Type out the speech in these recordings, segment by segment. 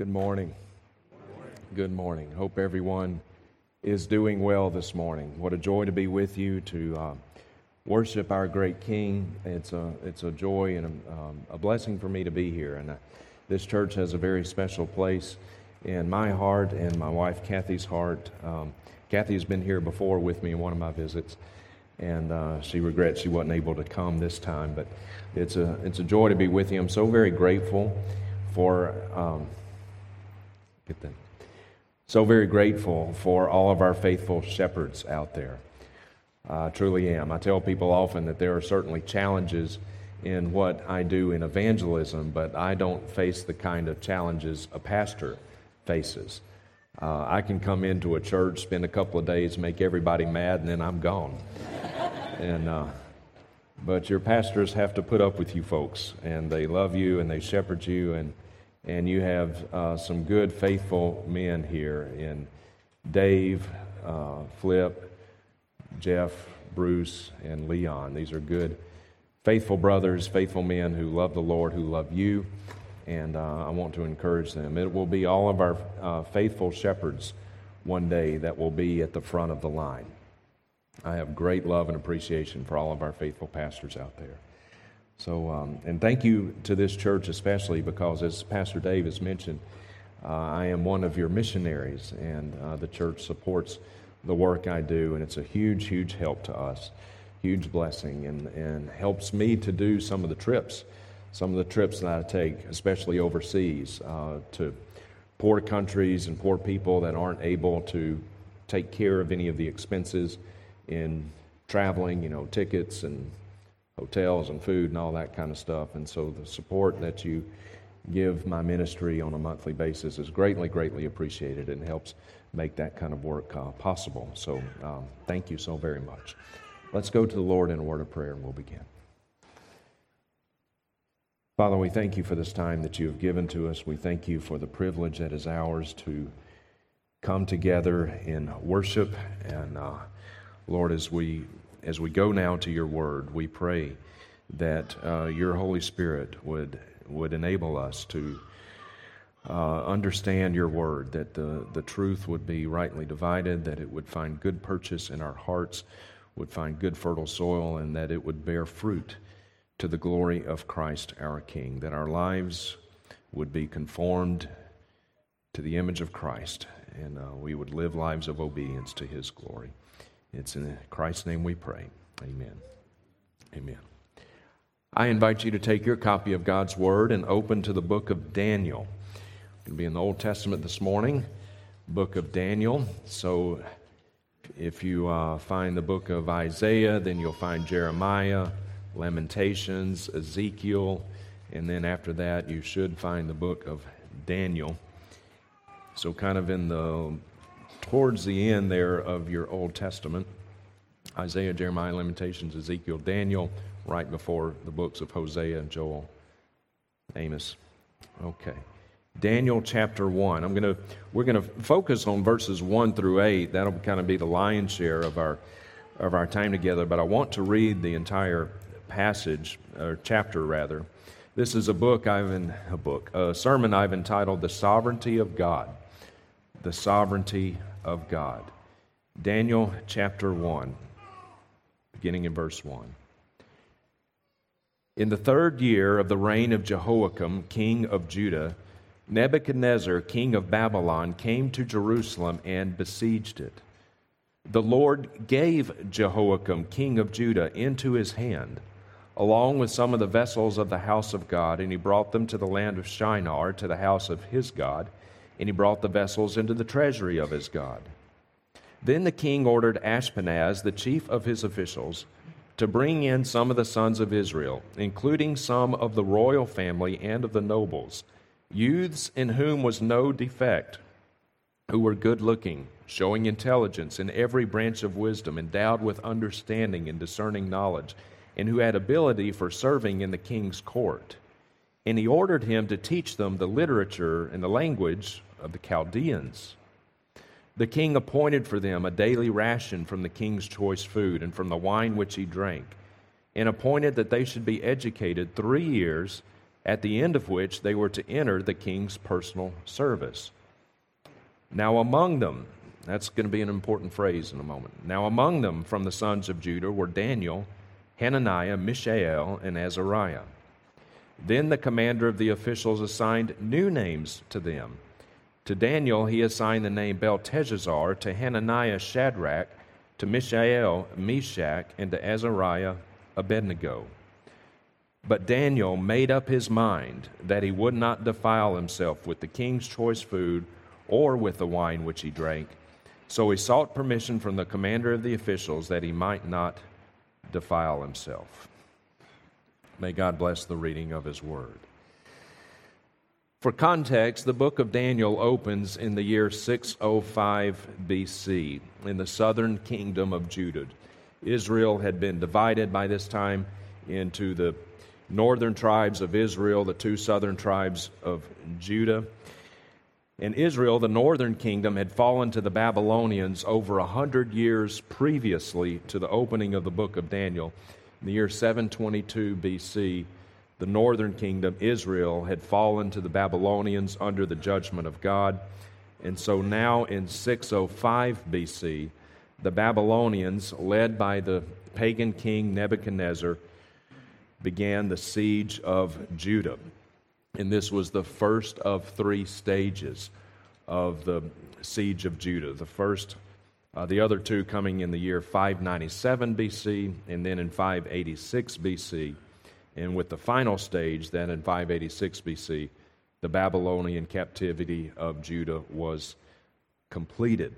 Good morning. Good morning. Hope everyone is doing well this morning. What a joy to be with you to uh, worship our great King. It's a it's a joy and a, um, a blessing for me to be here. And uh, this church has a very special place in my heart and my wife Kathy's heart. Um, Kathy has been here before with me in one of my visits, and uh, she regrets she wasn't able to come this time. But it's a it's a joy to be with you. I'm so very grateful for. Um, Get that. So very grateful for all of our faithful shepherds out there. I truly am. I tell people often that there are certainly challenges in what I do in evangelism, but I don't face the kind of challenges a pastor faces. Uh, I can come into a church, spend a couple of days, make everybody mad, and then I'm gone. and uh, but your pastors have to put up with you folks, and they love you and they shepherd you, and and you have uh, some good, faithful men here in Dave, uh, Flip, Jeff, Bruce, and Leon. These are good, faithful brothers, faithful men who love the Lord, who love you, and uh, I want to encourage them. It will be all of our uh, faithful shepherds one day that will be at the front of the line. I have great love and appreciation for all of our faithful pastors out there. So, um, and thank you to this church especially because, as Pastor Dave has mentioned, uh, I am one of your missionaries, and uh, the church supports the work I do, and it's a huge, huge help to us, huge blessing, and, and helps me to do some of the trips, some of the trips that I take, especially overseas, uh, to poor countries and poor people that aren't able to take care of any of the expenses in traveling, you know, tickets and hotels and food and all that kind of stuff. And so the support that you give my ministry on a monthly basis is greatly, greatly appreciated and helps make that kind of work uh, possible. So um, thank you so very much. Let's go to the Lord in a word of prayer and we'll begin. Father, we thank you for this time that you have given to us. We thank you for the privilege that is ours to come together in worship. And uh, Lord, as we as we go now to your word, we pray that uh, your Holy Spirit would, would enable us to uh, understand your word, that the, the truth would be rightly divided, that it would find good purchase in our hearts, would find good fertile soil, and that it would bear fruit to the glory of Christ our King, that our lives would be conformed to the image of Christ, and uh, we would live lives of obedience to his glory. It's in Christ's name we pray. Amen. Amen. I invite you to take your copy of God's Word and open to the book of Daniel. To be in the Old Testament this morning, book of Daniel. So if you uh, find the book of Isaiah, then you'll find Jeremiah, Lamentations, Ezekiel, and then after that, you should find the book of Daniel. So, kind of in the towards the end there of your Old Testament Isaiah, Jeremiah, Lamentations, Ezekiel, Daniel, right before the books of Hosea Joel, Amos. Okay. Daniel chapter 1. I'm going to we're going to focus on verses 1 through 8. That'll kind of be the lion's share of our of our time together, but I want to read the entire passage or chapter rather. This is a book I've in a book, a sermon I've entitled The Sovereignty of God. The Sovereignty of God. Daniel chapter 1, beginning in verse 1. In the third year of the reign of Jehoiakim, king of Judah, Nebuchadnezzar, king of Babylon, came to Jerusalem and besieged it. The Lord gave Jehoiakim, king of Judah, into his hand, along with some of the vessels of the house of God, and he brought them to the land of Shinar, to the house of his God and he brought the vessels into the treasury of his God. Then the king ordered Ashpenaz, the chief of his officials, to bring in some of the sons of Israel, including some of the royal family and of the nobles, youths in whom was no defect, who were good looking, showing intelligence in every branch of wisdom, endowed with understanding and discerning knowledge, and who had ability for serving in the king's court. And he ordered him to teach them the literature and the language of the Chaldeans. The king appointed for them a daily ration from the king's choice food and from the wine which he drank, and appointed that they should be educated three years at the end of which they were to enter the king's personal service. Now, among them, that's going to be an important phrase in a moment. Now, among them from the sons of Judah were Daniel, Hananiah, Mishael, and Azariah. Then the commander of the officials assigned new names to them. To Daniel, he assigned the name Belteshazzar, to Hananiah, Shadrach, to Mishael, Meshach, and to Azariah, Abednego. But Daniel made up his mind that he would not defile himself with the king's choice food or with the wine which he drank. So he sought permission from the commander of the officials that he might not defile himself. May God bless the reading of his word. For context, the book of Daniel opens in the year 605 BC in the southern kingdom of Judah. Israel had been divided by this time into the northern tribes of Israel, the two southern tribes of Judah. And Israel, the northern kingdom, had fallen to the Babylonians over a hundred years previously to the opening of the book of Daniel. In the year 722 BC, the northern kingdom, Israel, had fallen to the Babylonians under the judgment of God. And so now in 605 BC, the Babylonians, led by the pagan king Nebuchadnezzar, began the siege of Judah. And this was the first of three stages of the siege of Judah. The first, uh, the other two coming in the year 597 BC and then in 586 BC. And with the final stage, then in 586 BC, the Babylonian captivity of Judah was completed.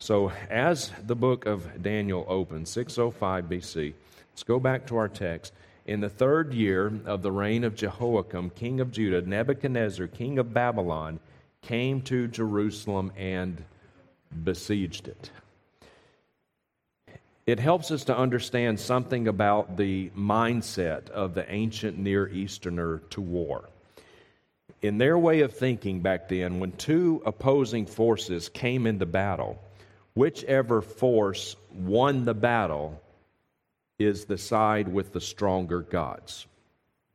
So, as the book of Daniel opens, 605 BC, let's go back to our text. In the third year of the reign of Jehoiakim, king of Judah, Nebuchadnezzar, king of Babylon, came to Jerusalem and besieged it. It helps us to understand something about the mindset of the ancient Near Easterner to war. In their way of thinking back then, when two opposing forces came into battle, whichever force won the battle is the side with the stronger gods.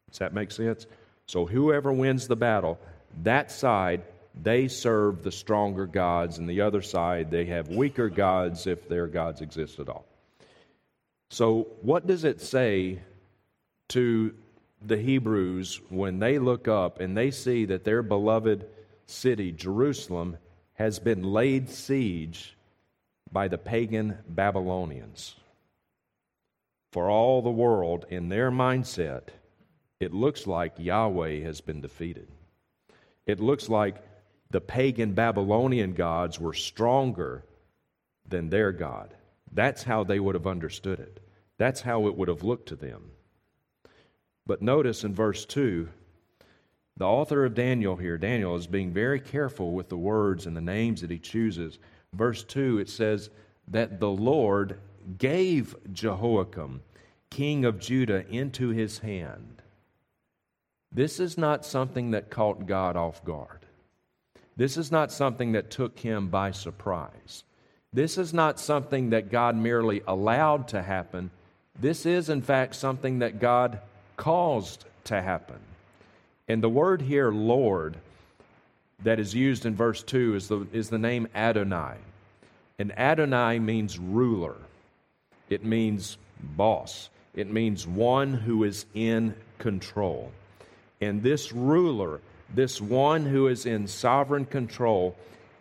Does that make sense? So whoever wins the battle, that side, they serve the stronger gods, and the other side, they have weaker gods if their gods exist at all. So, what does it say to the Hebrews when they look up and they see that their beloved city, Jerusalem, has been laid siege by the pagan Babylonians? for all the world, in their mindset, it looks like Yahweh has been defeated. It looks like the pagan Babylonian gods were stronger than their God. That's how they would have understood it. That's how it would have looked to them. But notice in verse 2, the author of Daniel here, Daniel, is being very careful with the words and the names that he chooses. Verse 2, it says that the Lord gave Jehoiakim, king of Judah, into his hand. This is not something that caught God off guard. This is not something that took him by surprise. This is not something that God merely allowed to happen. This is, in fact, something that God caused to happen. And the word here, Lord, that is used in verse 2 is the, is the name Adonai. And Adonai means ruler. It means boss. It means one who is in control. And this ruler, this one who is in sovereign control,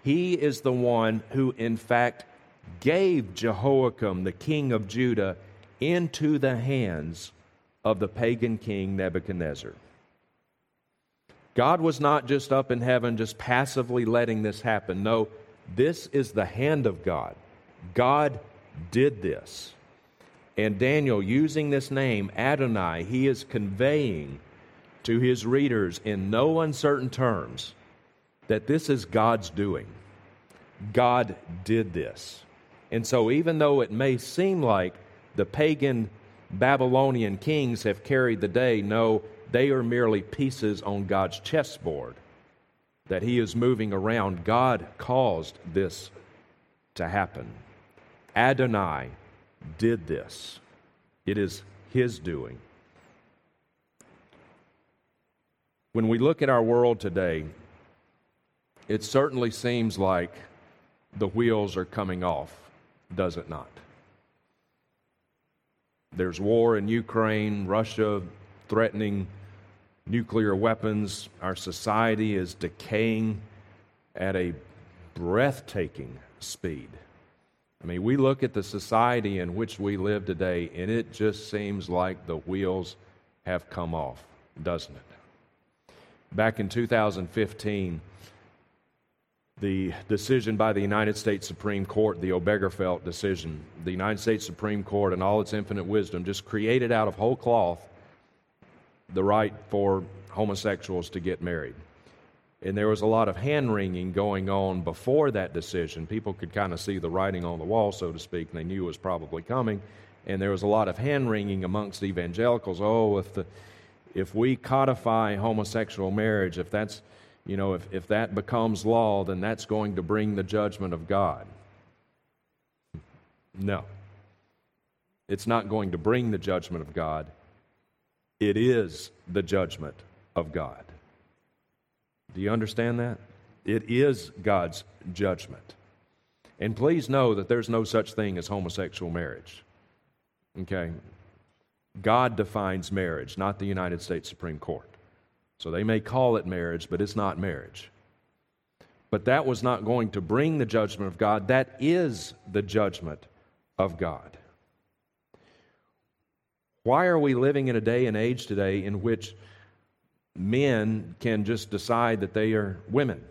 he is the one who, in fact, gave Jehoiakim, the king of Judah, into the hands of the pagan king Nebuchadnezzar. God was not just up in heaven, just passively letting this happen. No, this is the hand of God. God did this. And Daniel, using this name, Adonai, he is conveying to his readers in no uncertain terms that this is God's doing. God did this. And so, even though it may seem like the pagan Babylonian kings have carried the day, no, they are merely pieces on God's chessboard that he is moving around. God caused this to happen. Adonai did this. It is His doing. When we look at our world today, it certainly seems like the wheels are coming off, does it not? There's war in Ukraine, Russia threatening nuclear weapons. Our society is decaying at a breathtaking speed. I mean, we look at the society in which we live today, and it just seems like the wheels have come off, doesn't it? Back in 2015, the decision by the United States Supreme Court, the Obergefell decision, the United States Supreme Court, in all its infinite wisdom, just created out of whole cloth the right for homosexuals to get married. And there was a lot of hand wringing going on before that decision. People could kind of see the writing on the wall, so to speak, and they knew it was probably coming. And there was a lot of hand wringing amongst evangelicals. Oh, if, the, if we codify homosexual marriage, if that's, you know, if, if that becomes law, then that's going to bring the judgment of God. No. It's not going to bring the judgment of God. It is the judgment of God. Do you understand that? It is God's judgment. And please know that there's no such thing as homosexual marriage. Okay? God defines marriage, not the United States Supreme Court. So they may call it marriage, but it's not marriage. But that was not going to bring the judgment of God. That is the judgment of God. Why are we living in a day and age today in which men can just decide that they are women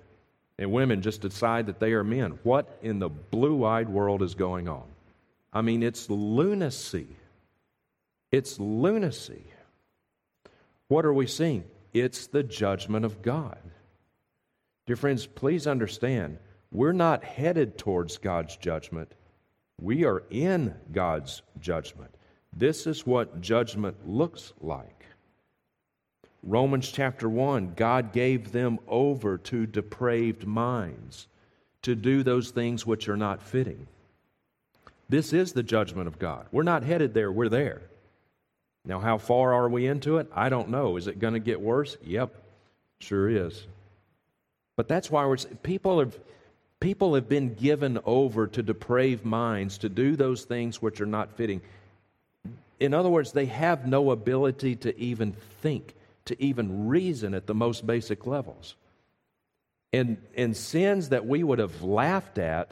and women just decide that they are men. What in the blue eyed world is going on? I mean, it's lunacy. It's lunacy. What are we seeing? It's the judgment of God. Dear friends, please understand, we're not headed towards God's judgment. We are in God's judgment. This is what judgment looks like. Romans chapter 1 God gave them over to depraved minds to do those things which are not fitting. This is the judgment of God. We're not headed there, we're there. Now, how far are we into it? I don't know. Is it going to get worse? Yep, sure is. But that's why we're people have people have been given over to depraved minds to do those things which are not fitting. In other words, they have no ability to even think to even reason at the most basic levels. And, and sins that we would have laughed at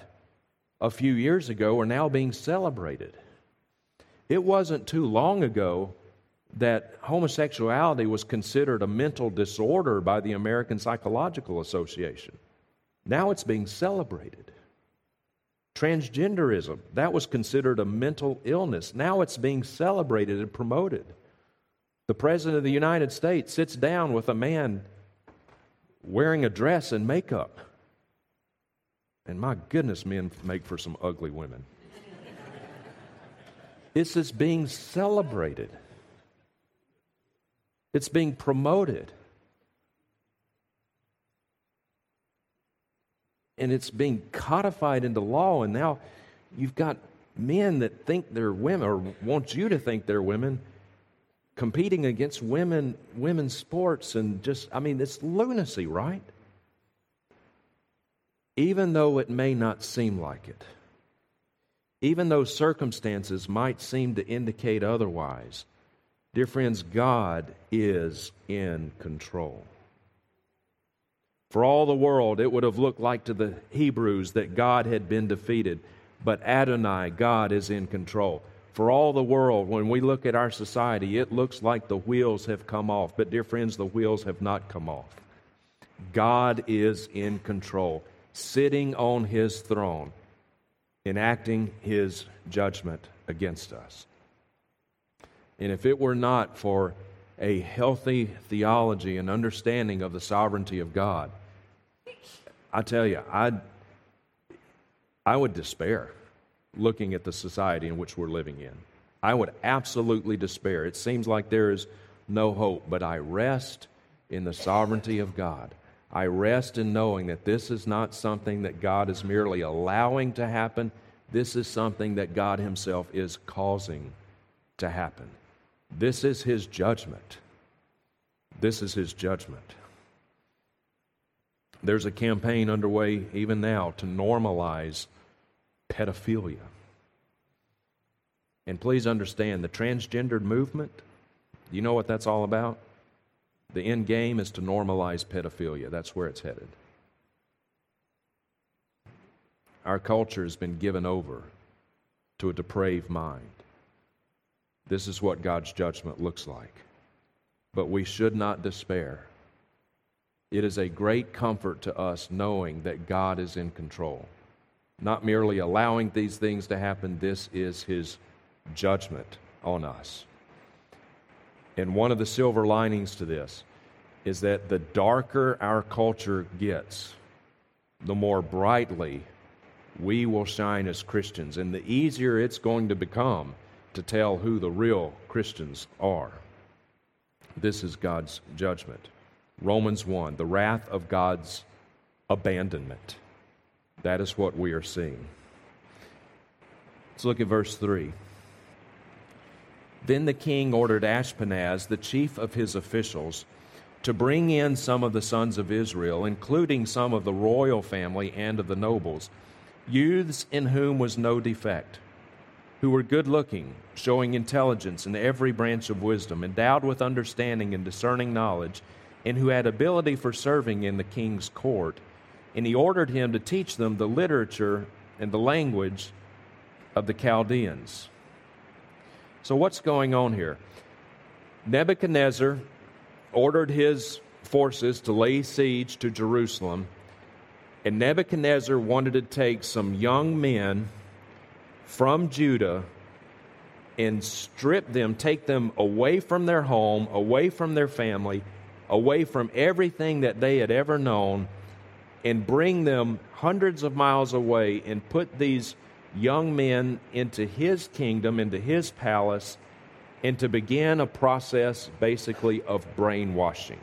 a few years ago are now being celebrated. It wasn't too long ago that homosexuality was considered a mental disorder by the American Psychological Association. Now it's being celebrated. Transgenderism, that was considered a mental illness. Now it's being celebrated and promoted. The President of the United States sits down with a man wearing a dress and makeup. And my goodness, men make for some ugly women. This is being celebrated, it's being promoted. And it's being codified into law, and now you've got men that think they're women or want you to think they're women competing against women women's sports and just I mean it's lunacy, right? Even though it may not seem like it. Even though circumstances might seem to indicate otherwise. Dear friends, God is in control. For all the world, it would have looked like to the Hebrews that God had been defeated, but Adonai, God, is in control. For all the world, when we look at our society, it looks like the wheels have come off. But, dear friends, the wheels have not come off. God is in control, sitting on his throne, enacting his judgment against us. And if it were not for a healthy theology and understanding of the sovereignty of God, I tell you, I'd, I would despair looking at the society in which we're living in. I would absolutely despair. It seems like there is no hope, but I rest in the sovereignty of God. I rest in knowing that this is not something that God is merely allowing to happen. This is something that God Himself is causing to happen. This is His judgment. This is His judgment. There's a campaign underway even now to normalize pedophilia. And please understand the transgendered movement, you know what that's all about? The end game is to normalize pedophilia. That's where it's headed. Our culture has been given over to a depraved mind. This is what God's judgment looks like. But we should not despair. It is a great comfort to us knowing that God is in control. Not merely allowing these things to happen, this is His judgment on us. And one of the silver linings to this is that the darker our culture gets, the more brightly we will shine as Christians, and the easier it's going to become to tell who the real Christians are. This is God's judgment. Romans 1, the wrath of God's abandonment. That is what we are seeing. Let's look at verse 3. Then the king ordered Ashpenaz, the chief of his officials, to bring in some of the sons of Israel, including some of the royal family and of the nobles, youths in whom was no defect, who were good looking, showing intelligence in every branch of wisdom, endowed with understanding and discerning knowledge, and who had ability for serving in the king's court. And he ordered him to teach them the literature and the language of the Chaldeans. So, what's going on here? Nebuchadnezzar ordered his forces to lay siege to Jerusalem, and Nebuchadnezzar wanted to take some young men from Judah and strip them, take them away from their home, away from their family, away from everything that they had ever known, and bring them hundreds of miles away and put these young men into his kingdom, into his palace, and to begin a process basically of brainwashing.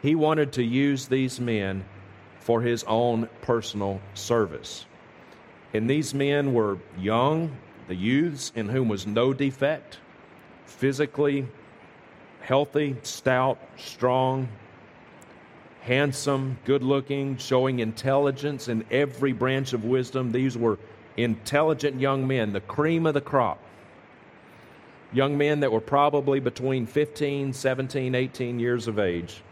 He wanted to use these men for his own personal service. And these men were young, the youths in whom was no defect, physically healthy, stout, strong, handsome, good looking, showing intelligence in every branch of wisdom. These were intelligent young men, the cream of the crop young men that were probably between 15, 17, 18 years of age,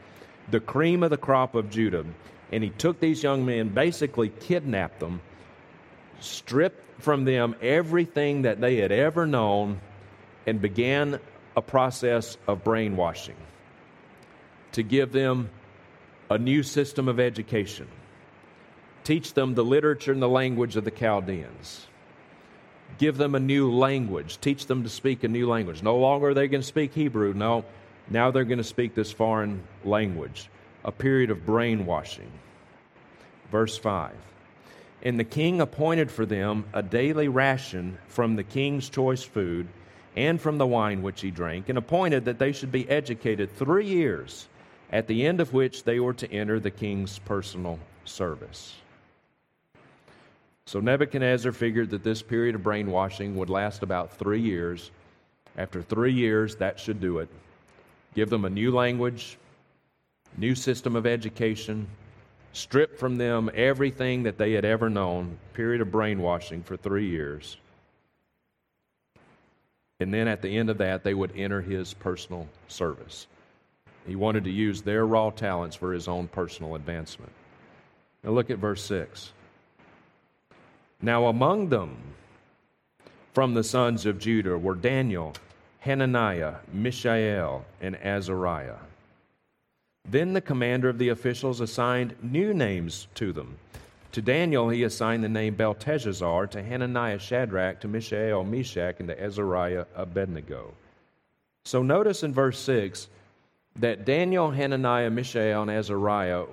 the cream of the crop of Judah. And he took these young men, basically kidnapped them, stripped from them everything that they had ever known, and began a process of brainwashing to give them a new system of education, teach them the literature and the language of the Chaldeans give them a new language, teach them to speak a new language. No longer are they going to speak Hebrew. No, now they're going to speak this foreign language. A period of brainwashing. Verse 5 And the king appointed for them a daily ration from the king's choice food and from the wine which he drank, and appointed that they should be educated three years, at the end of which they were to enter the king's personal service. So Nebuchadnezzar figured that this period of brainwashing would last about three years. After three years, that should do it. Give them a new language, new system of education, strip from them everything that they had ever known, period of brainwashing for three years. And then at the end of that, they would enter his personal service. He wanted to use their raw talents for his own personal advancement. Now look at verse 6. Now, among them from the sons of Judah were Daniel, Hananiah, Mishael, and Azariah. Then the commander of the officials assigned new names to them. To Daniel, he assigned the name Belteshazzar, to Hananiah, Shadrach, to Mishael, Meshach, and to Azariah, Abednego. So notice in verse 6 that Daniel, Hananiah, Mishael, and Azariah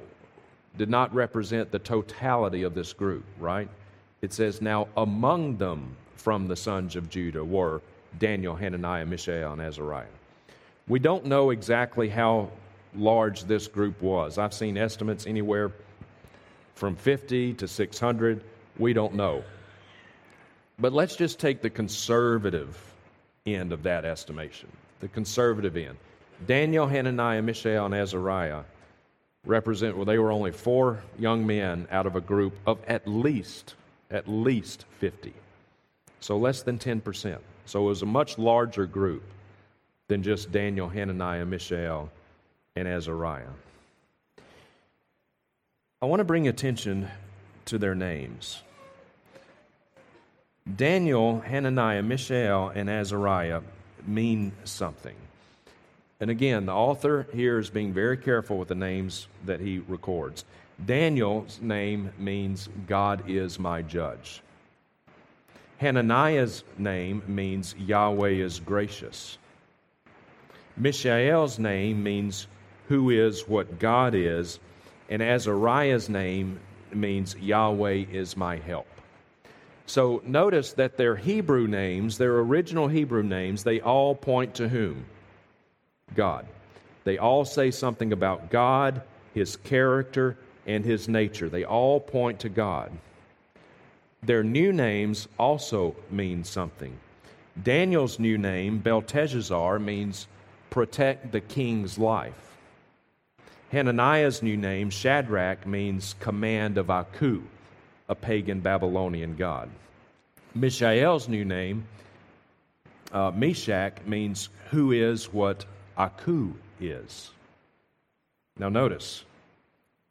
did not represent the totality of this group, right? it says, Now among them from the sons of Judah were Daniel, Hananiah, Mishael, and Azariah. We don't know exactly how large this group was. I've seen estimates anywhere from 50 to 600. We don't know. But let's just take the conservative end of that estimation, the conservative end. Daniel, Hananiah, Mishael, and Azariah represent, well, they were only four young men out of a group of at least, at least 50. So less than 10%. So it was a much larger group than just Daniel, Hananiah, Mishael, and Azariah. I want to bring attention to their names. Daniel, Hananiah, Mishael, and Azariah mean something. And again, the author here is being very careful with the names that he records. Daniel's name means God is my judge. Hananiah's name means Yahweh is gracious. Mishael's name means who is what God is. And Azariah's name means Yahweh is my help. So notice that their Hebrew names, their original Hebrew names, they all point to whom? God. They all say something about God, His character, and His nature. They all point to God. Their new names also mean something. Daniel's new name, Belteshazzar, means protect the king's life. Hananiah's new name, Shadrach, means command of Aku, a pagan Babylonian god. Mishael's new name, uh, Meshach, means who is what Aku is. Now, notice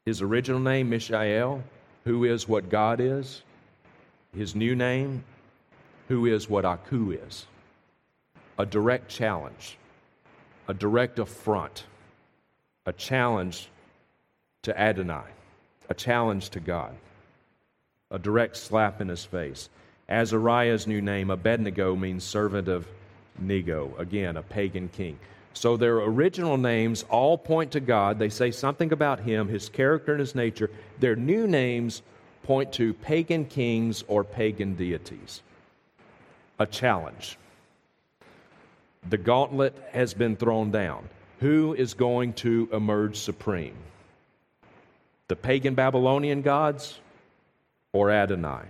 his original name, Mishael, who is what God is. His new name, who is what Aku is. A direct challenge, a direct affront, a challenge to Adonai, a challenge to God, a direct slap in his face. Azariah's new name, Abednego, means servant of Nego, again, a pagan king. So their original names all point to God. They say something about Him, His character, and His nature. Their new names point to pagan kings or pagan deities. A challenge. The gauntlet has been thrown down. Who is going to emerge supreme? The pagan Babylonian gods or Adonai?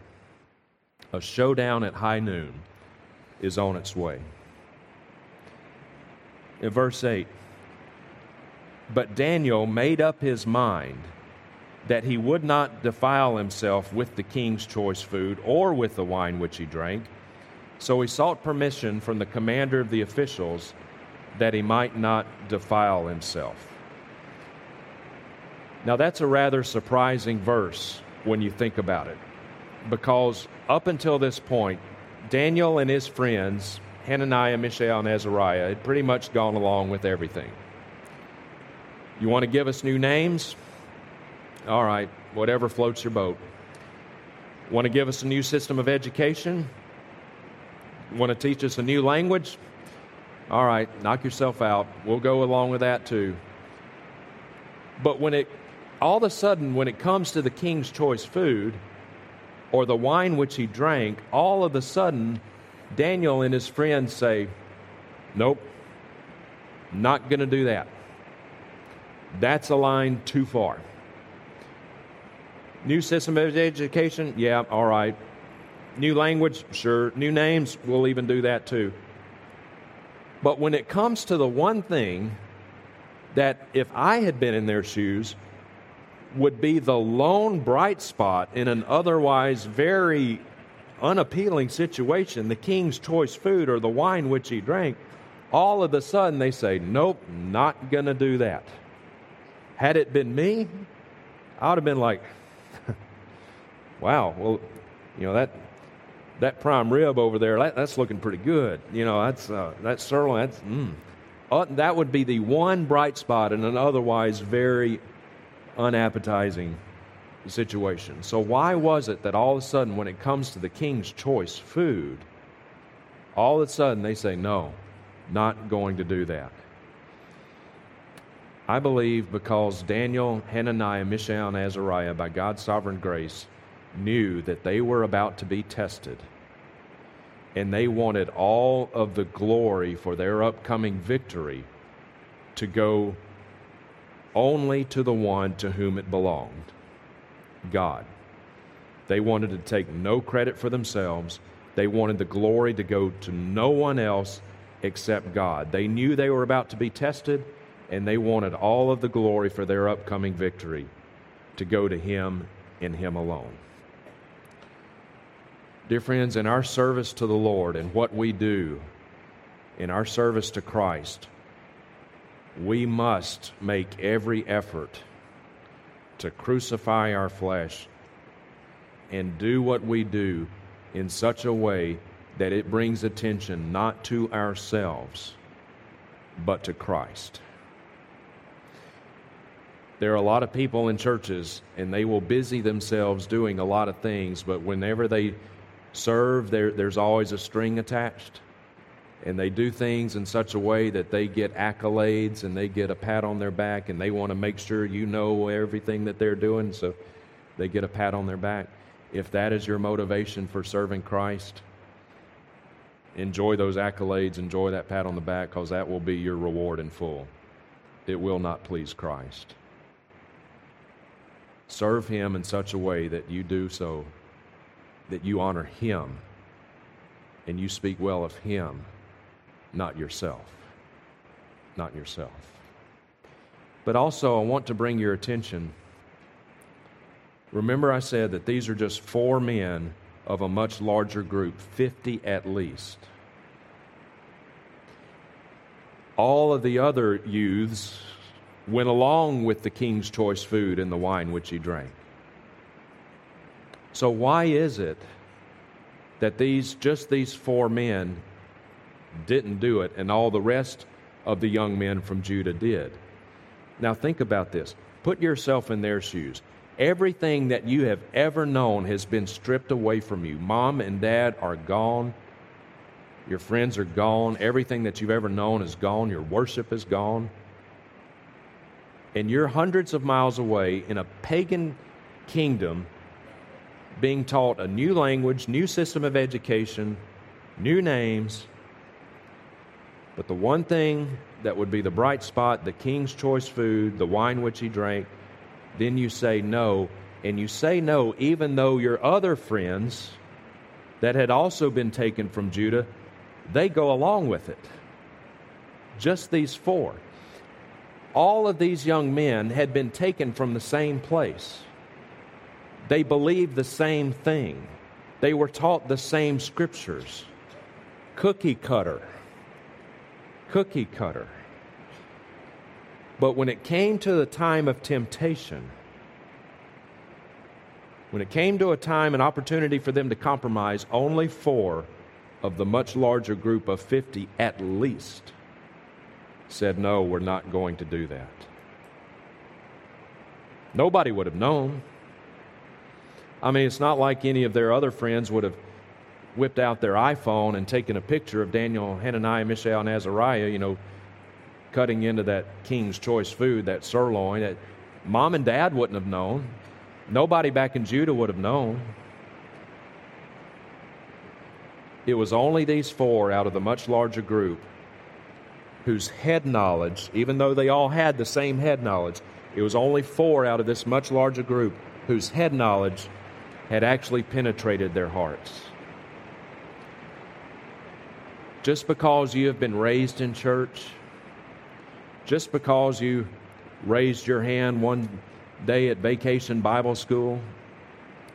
A showdown at high noon is on its way in verse 8. But Daniel made up his mind that he would not defile himself with the king's choice food or with the wine which he drank. So he sought permission from the commander of the officials that he might not defile himself. Now, that's a rather surprising verse when you think about it, because up until this point, Daniel and his friends Hananiah, Mishael, and Azariah had pretty much gone along with everything. You want to give us new names? All right, whatever floats your boat. Want to give us a new system of education? Want to teach us a new language? All right, knock yourself out. We'll go along with that too. But when it, all of a sudden, when it comes to the king's choice food or the wine which he drank, all of a sudden, Daniel and his friends say, Nope, not going to do that. That's a line too far. New system of education? Yeah, all right. New language? Sure. New names? We'll even do that too. But when it comes to the one thing that if I had been in their shoes, would be the lone bright spot in an otherwise very unappealing situation, the king's choice food or the wine which he drank, all of a sudden they say, Nope, not going to do that. Had it been me, I would have been like, Wow, well, you know, that. That prime rib over there, that, that's looking pretty good. You know, that's uh, that sirloin. That's mm. uh, that would be the one bright spot in an otherwise very unappetizing situation. So, why was it that all of a sudden, when it comes to the king's choice food, all of a sudden they say, no, not going to do that? I believe because Daniel, Hananiah, Mishael, and Azariah, by God's sovereign grace, knew that they were about to be tested. And they wanted all of the glory for their upcoming victory to go only to the one to whom it belonged. God. They wanted to take no credit for themselves. They wanted the glory to go to no one else except God. They knew they were about to be tested, and they wanted all of the glory for their upcoming victory to go to Him and Him alone. Dear friends, in our service to the Lord and what we do in our service to Christ, we must make every effort to crucify our flesh and do what we do in such a way that it brings attention not to ourselves, but to Christ. There are a lot of people in churches, and they will busy themselves doing a lot of things, but whenever they serve, there, there's always a string attached. And they do things in such a way that they get accolades and they get a pat on their back, and they want to make sure you know everything that they're doing, so they get a pat on their back. If that is your motivation for serving Christ, enjoy those accolades, enjoy that pat on the back, because that will be your reward in full. It will not please Christ. Serve Him in such a way that you do so, that you honor Him and you speak well of Him, not yourself. Not yourself. But also, I want to bring your attention. Remember, I said that these are just four men of a much larger group, 50 at least. All of the other youths went along with the king's choice food and the wine which he drank. So, why is it that these, just these four men, didn't do it and all the rest of the young men from Judah did? Now, think about this. Put yourself in their shoes. Everything that you have ever known has been stripped away from you. Mom and dad are gone. Your friends are gone. Everything that you've ever known is gone. Your worship is gone. And you're hundreds of miles away in a pagan kingdom being taught a new language, new system of education, new names. But the one thing that would be the bright spot, the king's choice food, the wine which he drank, then you say no. And you say no even though your other friends that had also been taken from Judah, they go along with it. Just these four. All of these young men had been taken from the same place. They believed the same thing. They were taught the same scriptures. Cookie cutter. Cookie cutter. But when it came to the time of temptation, when it came to a time and opportunity for them to compromise, only four of the much larger group of 50 at least said, No, we're not going to do that. Nobody would have known. I mean, it's not like any of their other friends would have whipped out their iPhone and taken a picture of Daniel, Hananiah, Mishael, and Azariah, you know, cutting into that king's choice food, that sirloin. That mom and dad wouldn't have known. Nobody back in Judah would have known. It was only these four out of the much larger group whose head knowledge, even though they all had the same head knowledge, it was only four out of this much larger group whose head knowledge had actually penetrated their hearts. Just because you have been raised in church, just because you raised your hand one day at vacation Bible school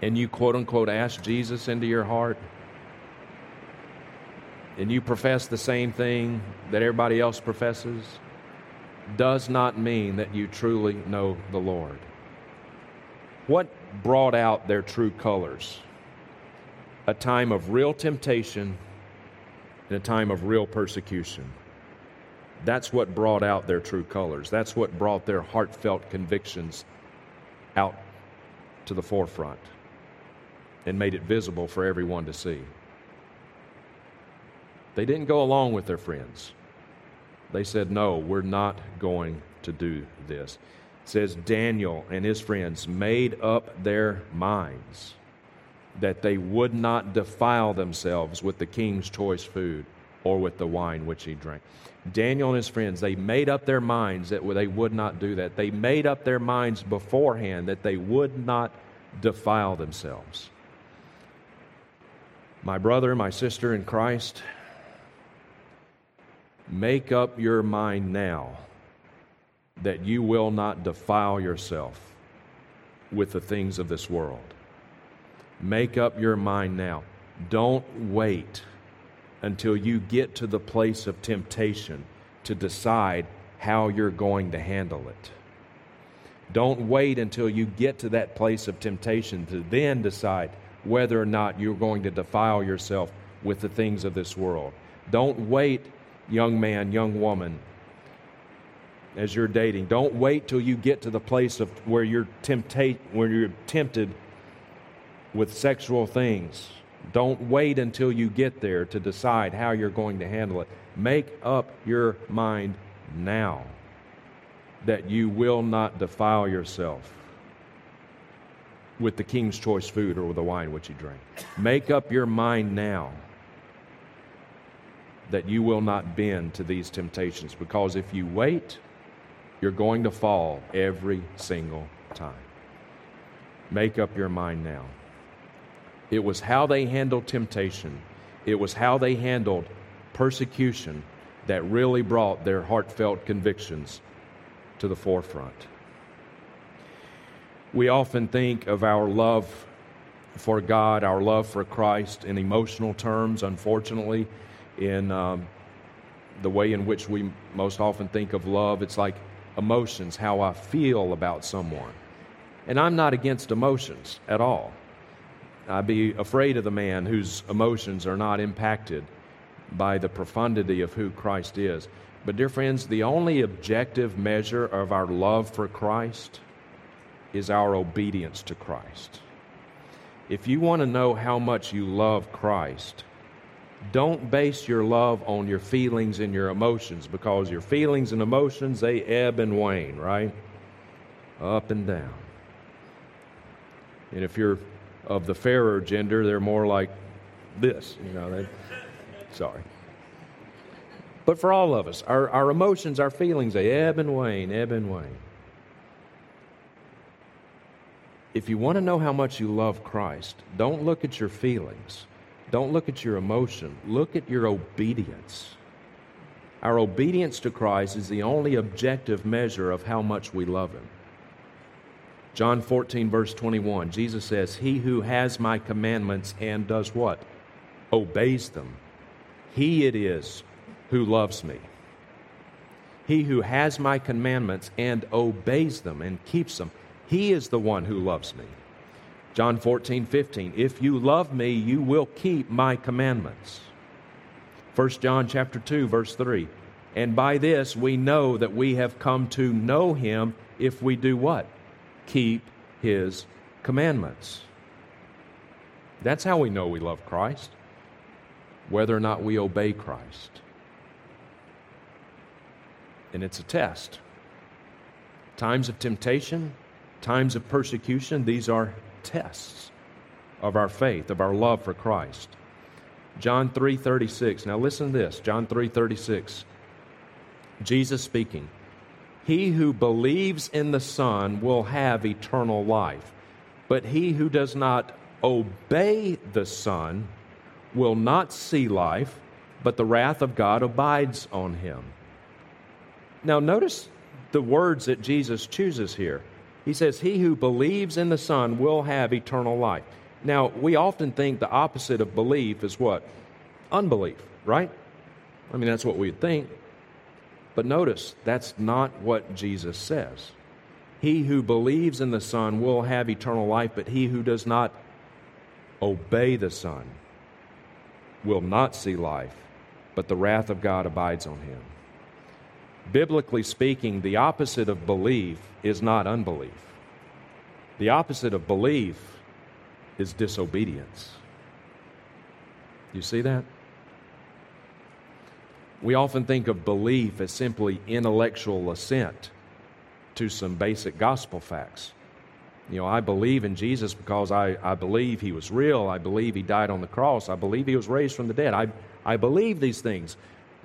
and you quote unquote asked Jesus into your heart, and you profess the same thing that everybody else professes, does not mean that you truly know the Lord. What brought out their true colors? A time of real temptation and a time of real persecution. That's what brought out their true colors. That's what brought their heartfelt convictions out to the forefront and made it visible for everyone to see. They didn't go along with their friends. They said, No, we're not going to do this. Says Daniel and his friends made up their minds that they would not defile themselves with the king's choice food or with the wine which he drank. Daniel and his friends, they made up their minds that they would not do that. They made up their minds beforehand that they would not defile themselves. My brother, my sister in Christ, Make up your mind now that you will not defile yourself with the things of this world. Make up your mind now. Don't wait until you get to the place of temptation to decide how you're going to handle it. Don't wait until you get to that place of temptation to then decide whether or not you're going to defile yourself with the things of this world. Don't wait, young man, young woman, as you're dating. Don't wait till you get to the place of where you're temptate where you're tempted with sexual things. Don't wait until you get there to decide how you're going to handle it. Make up your mind now that you will not defile yourself with the king's choice food or with the wine which you drink. Make up your mind now that you will not bend to these temptations because if you wait, you're going to fall every single time. Make up your mind now. It was how they handled temptation, it was how they handled persecution that really brought their heartfelt convictions to the forefront. We often think of our love for God, our love for Christ in emotional terms, unfortunately, in um, the way in which we most often think of love. It's like emotions, how I feel about someone. And I'm not against emotions at all. I'd be afraid of the man whose emotions are not impacted by the profundity of who Christ is. But, dear friends, the only objective measure of our love for Christ is our obedience to Christ. If you want to know how much you love Christ, don't base your love on your feelings and your emotions because your feelings and emotions, they ebb and wane, right? Up and down. And if you're of the fairer gender, they're more like this, you know. They, sorry. But for all of us, our, our emotions, our feelings, they ebb and wane, ebb and wane. If you want to know how much you love Christ, don't look at your feelings. Don't look at your emotion. Look at your obedience. Our obedience to Christ is the only objective measure of how much we love Him. John 14, verse 21, Jesus says, He who has my commandments and does what? Obeys them. He it is who loves me. He who has my commandments and obeys them and keeps them, he is the one who loves me. John 14, 15, If you love me, you will keep my commandments. 1 John chapter 2, verse 3, And by this we know that we have come to know him if we do what? keep his commandments. That's how we know we love Christ, whether or not we obey Christ. And it's a test. Times of temptation, times of persecution, these are tests of our faith, of our love for Christ. John 3:36. Now listen to this. John 3:36. Jesus speaking. He who believes in the Son will have eternal life, but he who does not obey the Son will not see life, but the wrath of God abides on him. Now, notice the words that Jesus chooses here. He says, He who believes in the Son will have eternal life. Now, we often think the opposite of belief is what? Unbelief, right? I mean, that's what we'd think. But notice, that's not what Jesus says. He who believes in the Son will have eternal life, but he who does not obey the Son will not see life, but the wrath of God abides on him. Biblically speaking, the opposite of belief is not unbelief. The opposite of belief is disobedience. You see that? We often think of belief as simply intellectual assent to some basic gospel facts. You know, I believe in Jesus because I, I believe he was real. I believe he died on the cross. I believe he was raised from the dead. I, I believe these things.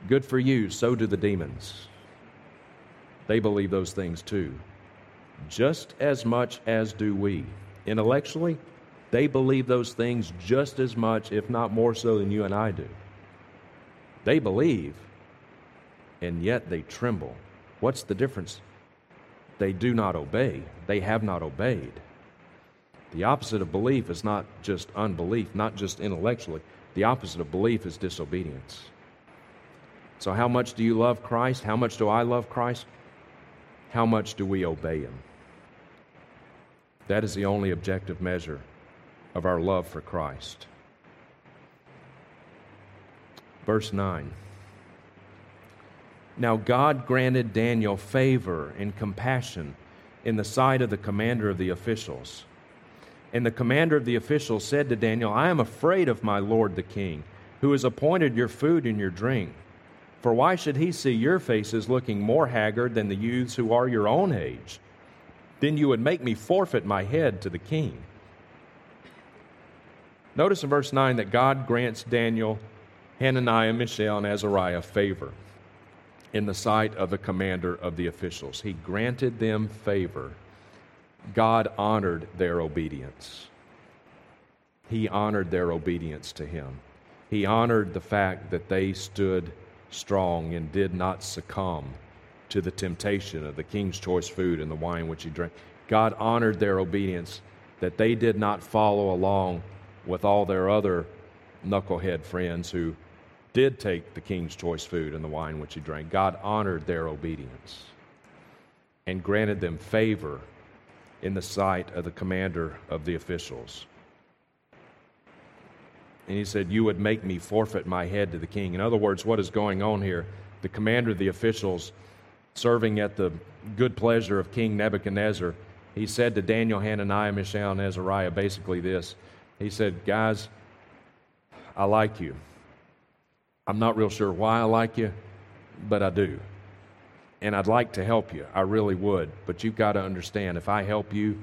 Good for you. So do the demons. They believe those things too, just as much as do we. Intellectually, they believe those things just as much, if not more so, than you and I do. They believe, and yet they tremble. What's the difference? they do not obey. They have not obeyed. The opposite of belief is not just unbelief, not just intellectually. The opposite of belief is disobedience. So, how much do you love Christ? How much do I love Christ? How much do we obey Him? That is the only objective measure of our love for Christ. Verse 9. Now God granted Daniel favor and compassion in the sight of the commander of the officials. And the commander of the officials said to Daniel, I am afraid of my lord the king, who has appointed your food and your drink. For why should he see your faces looking more haggard than the youths who are your own age? Then you would make me forfeit my head to the king. Notice in verse 9 that God grants Daniel, Hananiah, Mishael, and Azariah favor in the sight of the commander of the officials. He granted them favor. God honored their obedience. He honored their obedience to him. He honored the fact that they stood strong and did not succumb to the temptation of the king's choice food and the wine which he drank. God honored their obedience that they did not follow along with all their other knucklehead friends who did take the king's choice food and the wine which he drank. God honored their obedience and granted them favor in the sight of the commander of the officials. And he said, You would make me forfeit my head to the king. In other words, what is going on here? The commander of the officials, serving at the good pleasure of King Nebuchadnezzar, he said to Daniel, Hananiah, Mishael, and Azariah basically this. He said, Guys, I like you. I'm not real sure why I like you, but I do. And I'd like to help you. I really would. But you've got to understand if I help you,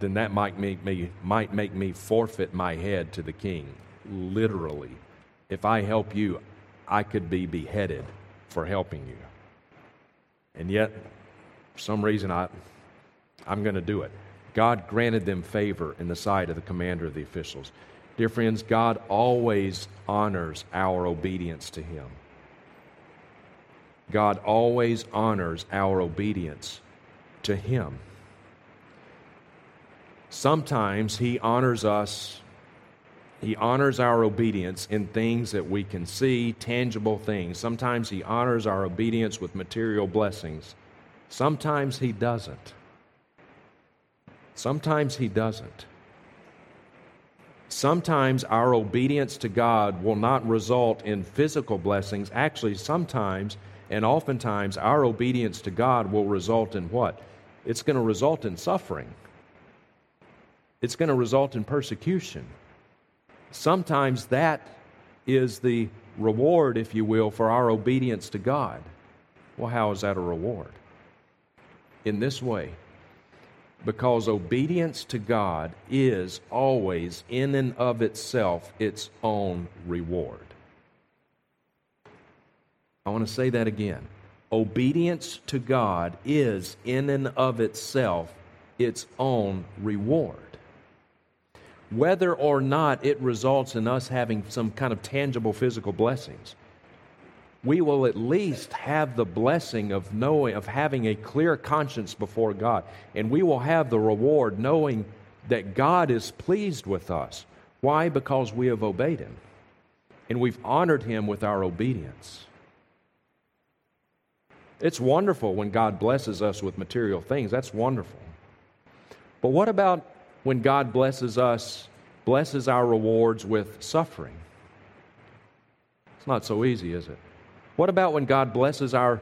then that might make me might make me forfeit my head to the king. Literally. If I help you, I could be beheaded for helping you. And yet, for some reason I I'm going to do it. God granted them favor in the sight of the commander of the officials. Dear friends, God always honors our obedience to Him. God always honors our obedience to Him. Sometimes He honors us, He honors our obedience in things that we can see, tangible things. Sometimes He honors our obedience with material blessings. Sometimes He doesn't. Sometimes He doesn't. Sometimes our obedience to God will not result in physical blessings. Actually, sometimes and oftentimes our obedience to God will result in what? It's going to result in suffering. It's going to result in persecution. Sometimes that is the reward, if you will, for our obedience to God. Well, how is that a reward? In this way because obedience to God is always, in and of itself, its own reward. I want to say that again. Obedience to God is, in and of itself, its own reward. Whether or not it results in us having some kind of tangible physical blessings, we will at least have the blessing of knowing, of having a clear conscience before God. And we will have the reward knowing that God is pleased with us. Why? Because we have obeyed Him. And we've honored Him with our obedience. It's wonderful when God blesses us with material things. That's wonderful. But what about when God blesses us, blesses our rewards with suffering? It's not so easy, is it? What about when God blesses our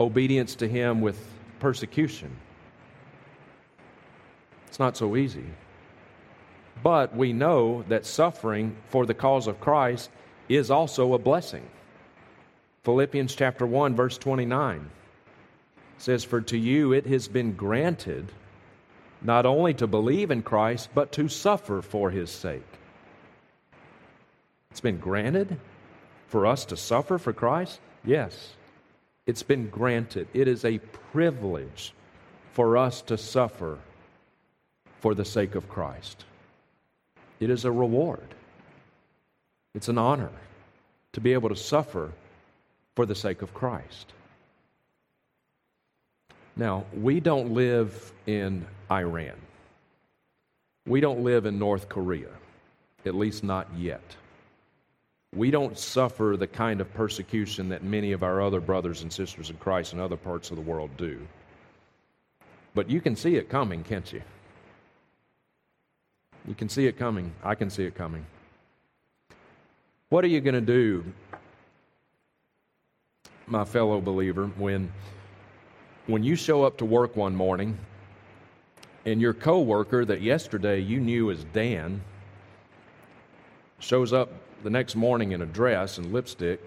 obedience to Him with persecution? It's not so easy. But we know that suffering for the cause of Christ is also a blessing. Philippians chapter 1 verse 29 says for to you it has been granted not only to believe in Christ but to suffer for his sake. It's been granted for us to suffer for Christ? Yes. It's been granted. It is a privilege for us to suffer for the sake of Christ. It is a reward. It's an honor to be able to suffer for the sake of Christ. Now, we don't live in Iran. We don't live in North Korea, at least not yet. We don't suffer the kind of persecution that many of our other brothers and sisters in Christ in other parts of the world do. But you can see it coming, can't you? You can see it coming. I can see it coming. What are you going to do, my fellow believer, when, when you show up to work one morning and your coworker that yesterday you knew as Dan shows up the next morning in a dress and lipstick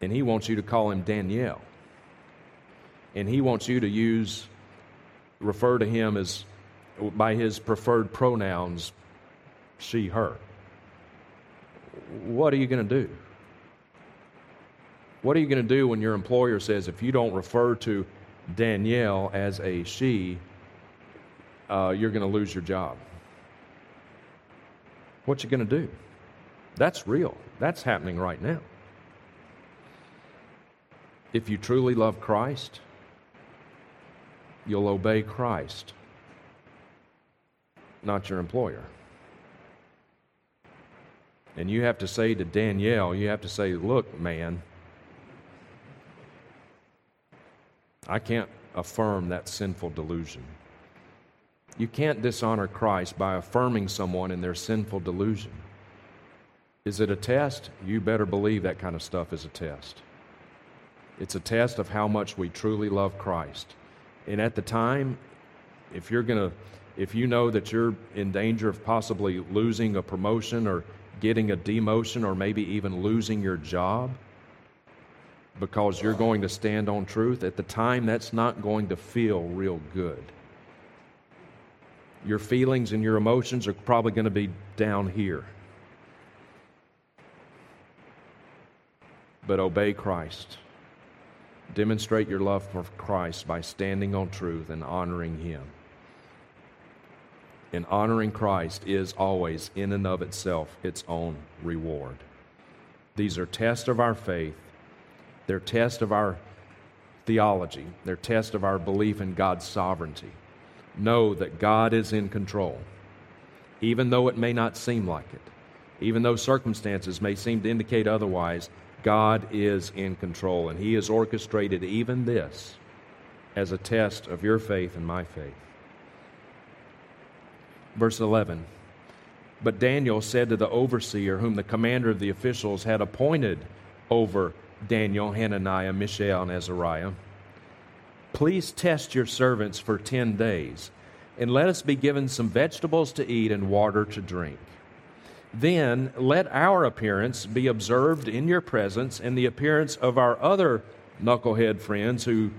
and he wants you to call him Danielle? And he wants you to use, refer to him as by his preferred pronouns, she, her. What are you going to do? What are you going to do when your employer says, if you don't refer to Danielle as a she, uh, you're going to lose your job? What you going to do? That's real. That's happening right now. If you truly love Christ, you'll obey Christ not your employer. And you have to say to Danielle, you have to say, look, man, I can't affirm that sinful delusion. You can't dishonor Christ by affirming someone in their sinful delusion. Is it a test? You better believe that kind of stuff is a test. It's a test of how much we truly love Christ. And at the time, if you're going to if you know that you're in danger of possibly losing a promotion or getting a demotion or maybe even losing your job because you're going to stand on truth, at the time that's not going to feel real good. Your feelings and your emotions are probably going to be down here. But obey Christ. Demonstrate your love for Christ by standing on truth and honoring Him and honoring Christ is always, in and of itself, its own reward. These are tests of our faith, they're tests of our theology, they're test of our belief in God's sovereignty. Know that God is in control, even though it may not seem like it, even though circumstances may seem to indicate otherwise. God is in control, and He has orchestrated even this as a test of your faith and my faith. Verse 11 But Daniel said to the overseer, whom the commander of the officials had appointed over Daniel, Hananiah, Mishael, and Azariah, Please test your servants for ten days, and let us be given some vegetables to eat and water to drink. Then let our appearance be observed in your presence, and the appearance of our other knucklehead friends who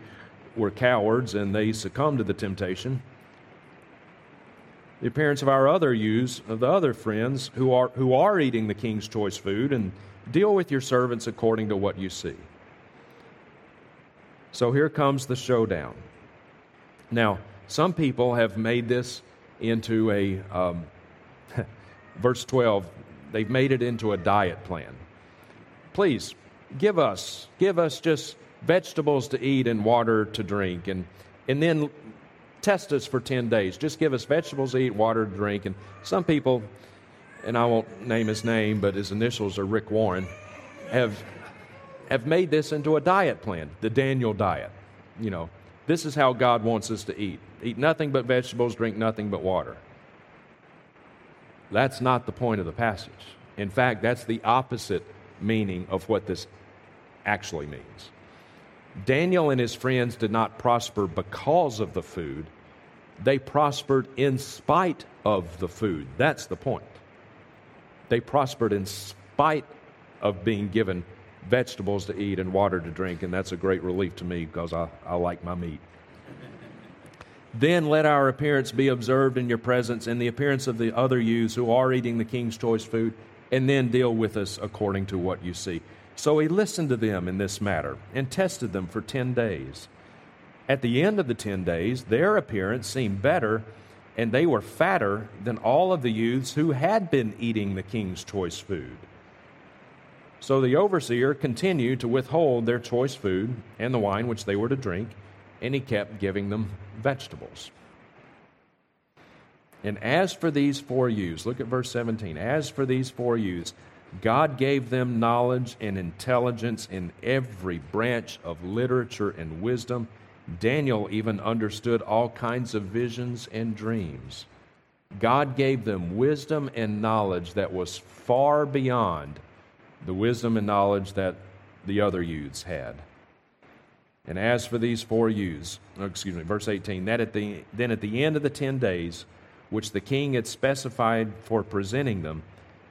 were cowards and they succumbed to the temptation the appearance of our other youths, of the other friends who are, who are eating the king's choice food, and deal with your servants according to what you see. So here comes the showdown. Now, some people have made this into a, um, verse 12, they've made it into a diet plan. Please, give us, give us just vegetables to eat and water to drink, and, and then test us for 10 days. Just give us vegetables to eat, water to drink. And some people, and I won't name his name, but his initials are Rick Warren, have, have made this into a diet plan, the Daniel diet. You know, this is how God wants us to eat eat nothing but vegetables, drink nothing but water. That's not the point of the passage. In fact, that's the opposite meaning of what this actually means. Daniel and his friends did not prosper because of the food, they prospered in spite of the food. That's the point. They prospered in spite of being given vegetables to eat and water to drink, and that's a great relief to me because I, I like my meat. then let our appearance be observed in your presence and the appearance of the other youths who are eating the king's choice food, and then deal with us according to what you see. So he listened to them in this matter and tested them for ten days. At the end of the ten days, their appearance seemed better, and they were fatter than all of the youths who had been eating the king's choice food. So the overseer continued to withhold their choice food and the wine which they were to drink, and he kept giving them vegetables. And as for these four youths, look at verse 17. As for these four youths, God gave them knowledge and intelligence in every branch of literature and wisdom. Daniel even understood all kinds of visions and dreams. God gave them wisdom and knowledge that was far beyond the wisdom and knowledge that the other youths had. And as for these four youths, oh, excuse me, verse 18, that at the, then at the end of the ten days, which the king had specified for presenting them,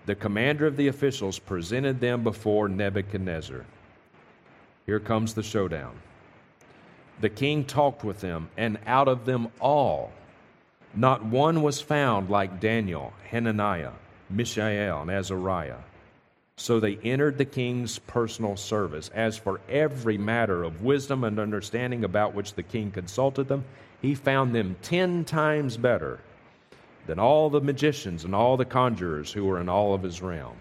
the commander of the officials presented them before Nebuchadnezzar. Here comes the showdown. The king talked with them, and out of them all, not one was found like Daniel, Hananiah, Mishael, and Azariah. So they entered the king's personal service. As for every matter of wisdom and understanding about which the king consulted them, he found them ten times better than all the magicians and all the conjurers who were in all of his realm.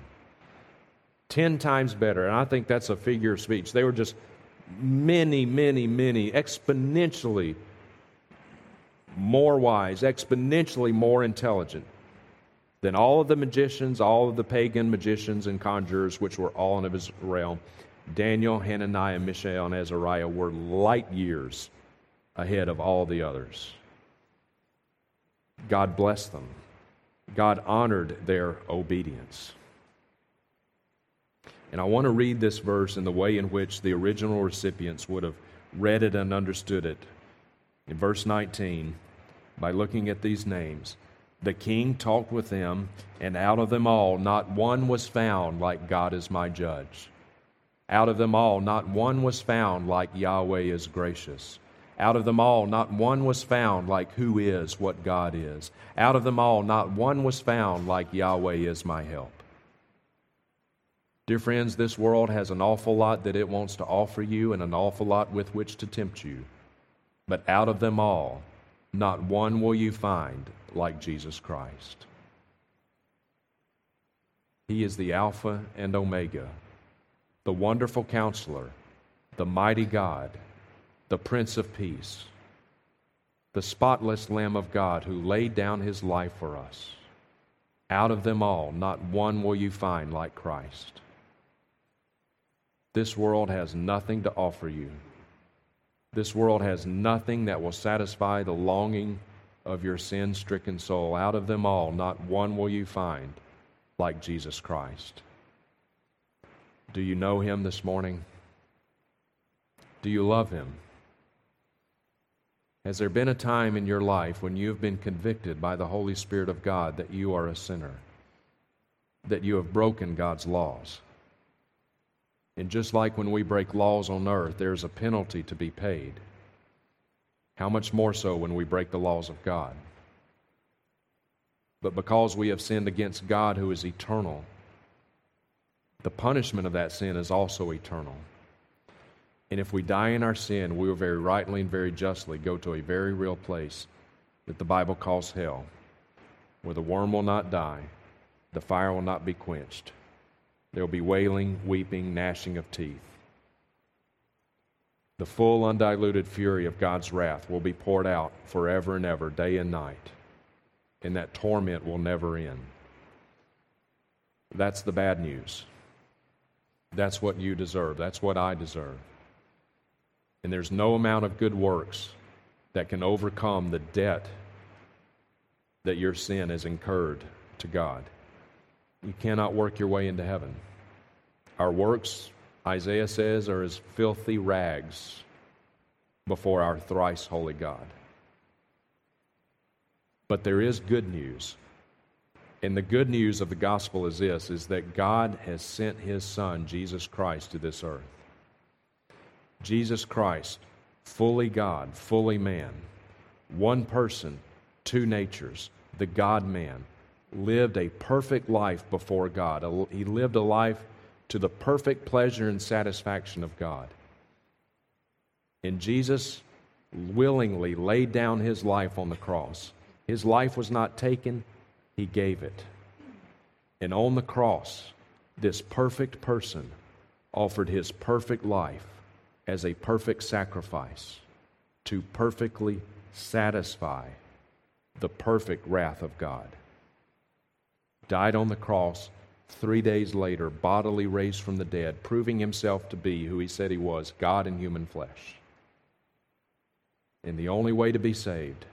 Ten times better. And I think that's a figure of speech. They were just many, many, many, exponentially more wise, exponentially more intelligent than all of the magicians, all of the pagan magicians and conjurers, which were all in his realm. Daniel, Hananiah, Mishael, and Azariah were light years ahead of all the others. God blessed them. God honored their obedience. And I want to read this verse in the way in which the original recipients would have read it and understood it. In verse 19, by looking at these names, the king talked with them, and out of them all, not one was found like God is my judge. Out of them all, not one was found like Yahweh is gracious. Out of them all, not one was found like who is what God is. Out of them all, not one was found like Yahweh is my help. Dear friends, this world has an awful lot that it wants to offer you and an awful lot with which to tempt you. But out of them all, not one will you find like Jesus Christ. He is the Alpha and Omega, the wonderful counselor, the mighty God the Prince of Peace, the spotless Lamb of God who laid down his life for us. Out of them all, not one will you find like Christ. This world has nothing to offer you. This world has nothing that will satisfy the longing of your sin stricken soul. Out of them all, not one will you find like Jesus Christ. Do you know him this morning? Do you love him? Has there been a time in your life when you have been convicted by the Holy Spirit of God that you are a sinner, that you have broken God's laws? And just like when we break laws on earth, there's a penalty to be paid. How much more so when we break the laws of God? But because we have sinned against God who is eternal, the punishment of that sin is also eternal. And if we die in our sin, we will very rightly and very justly go to a very real place that the Bible calls hell, where the worm will not die, the fire will not be quenched. There will be wailing, weeping, gnashing of teeth. The full, undiluted fury of God's wrath will be poured out forever and ever, day and night, and that torment will never end. That's the bad news. That's what you deserve. That's what I deserve. And there's no amount of good works that can overcome the debt that your sin has incurred to God. You cannot work your way into heaven. Our works, Isaiah says, are as filthy rags before our thrice holy God. But there is good news. And the good news of the gospel is this is that God has sent his son Jesus Christ to this earth. Jesus Christ, fully God, fully man, one person, two natures, the God man, lived a perfect life before God. He lived a life to the perfect pleasure and satisfaction of God. And Jesus willingly laid down his life on the cross. His life was not taken, he gave it. And on the cross, this perfect person offered his perfect life as a perfect sacrifice to perfectly satisfy the perfect wrath of God. Died on the cross, three days later, bodily raised from the dead, proving himself to be who he said he was God in human flesh. And the only way to be saved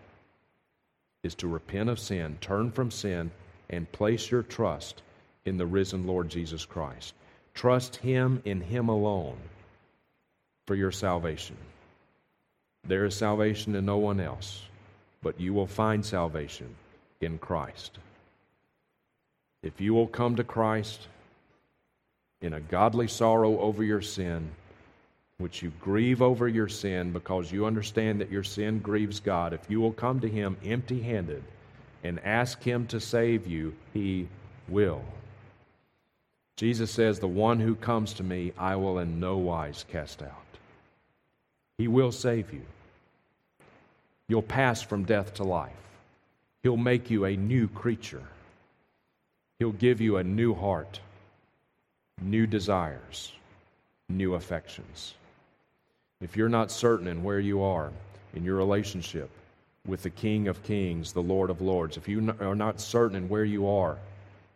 is to repent of sin, turn from sin, and place your trust in the risen Lord Jesus Christ. Trust Him in Him alone for your salvation. There is salvation in no one else, but you will find salvation in Christ. If you will come to Christ in a godly sorrow over your sin, which you grieve over your sin because you understand that your sin grieves God, if you will come to Him empty handed and ask Him to save you, He will. Jesus says, The one who comes to me, I will in no wise cast out. He will save you. You'll pass from death to life. He'll make you a new creature. He'll give you a new heart, new desires, new affections. If you're not certain in where you are in your relationship with the King of Kings, the Lord of Lords, if you are not certain in where you are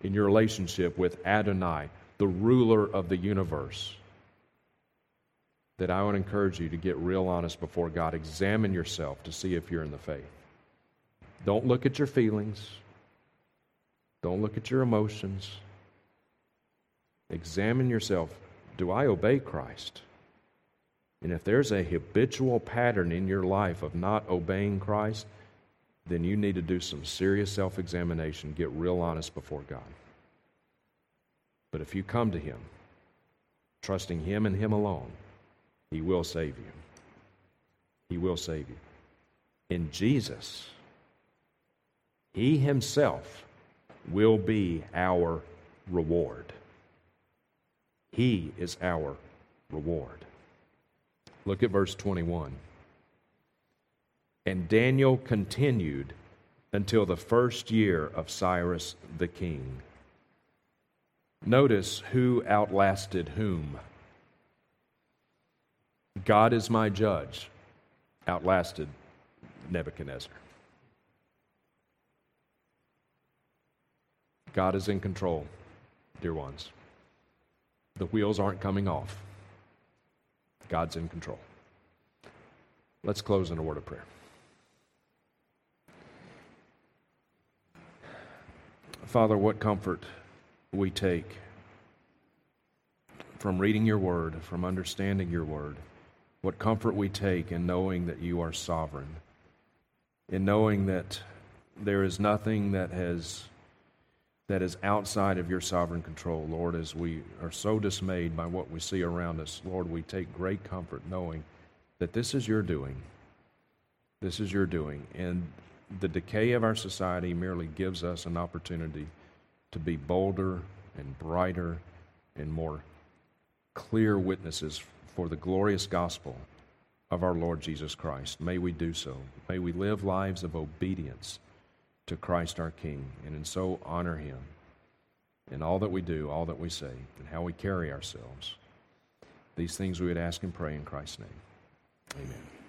in your relationship with Adonai, the ruler of the universe, that I would encourage you to get real honest before God. Examine yourself to see if you're in the faith. Don't look at your feelings, don't look at your emotions. Examine yourself. Do I obey Christ? And if there's a habitual pattern in your life of not obeying Christ, then you need to do some serious self examination, get real honest before God. But if you come to Him, trusting Him and Him alone, He will save you. He will save you. In Jesus, He Himself will be our reward. He is our reward. Look at verse 21. And Daniel continued until the first year of Cyrus the king. Notice who outlasted whom. God is my judge, outlasted Nebuchadnezzar. God is in control, dear ones. The wheels aren't coming off. God's in control. Let's close in a word of prayer. Father, what comfort we take from reading your word, from understanding your word. What comfort we take in knowing that you are sovereign, in knowing that there is nothing that has that is outside of your sovereign control, Lord, as we are so dismayed by what we see around us, Lord, we take great comfort knowing that this is your doing. This is your doing. And the decay of our society merely gives us an opportunity to be bolder and brighter and more clear witnesses for the glorious gospel of our Lord Jesus Christ. May we do so. May we live lives of obedience to Christ our King, and in so honor him in all that we do, all that we say, and how we carry ourselves. These things we would ask and pray in Christ's name. Amen.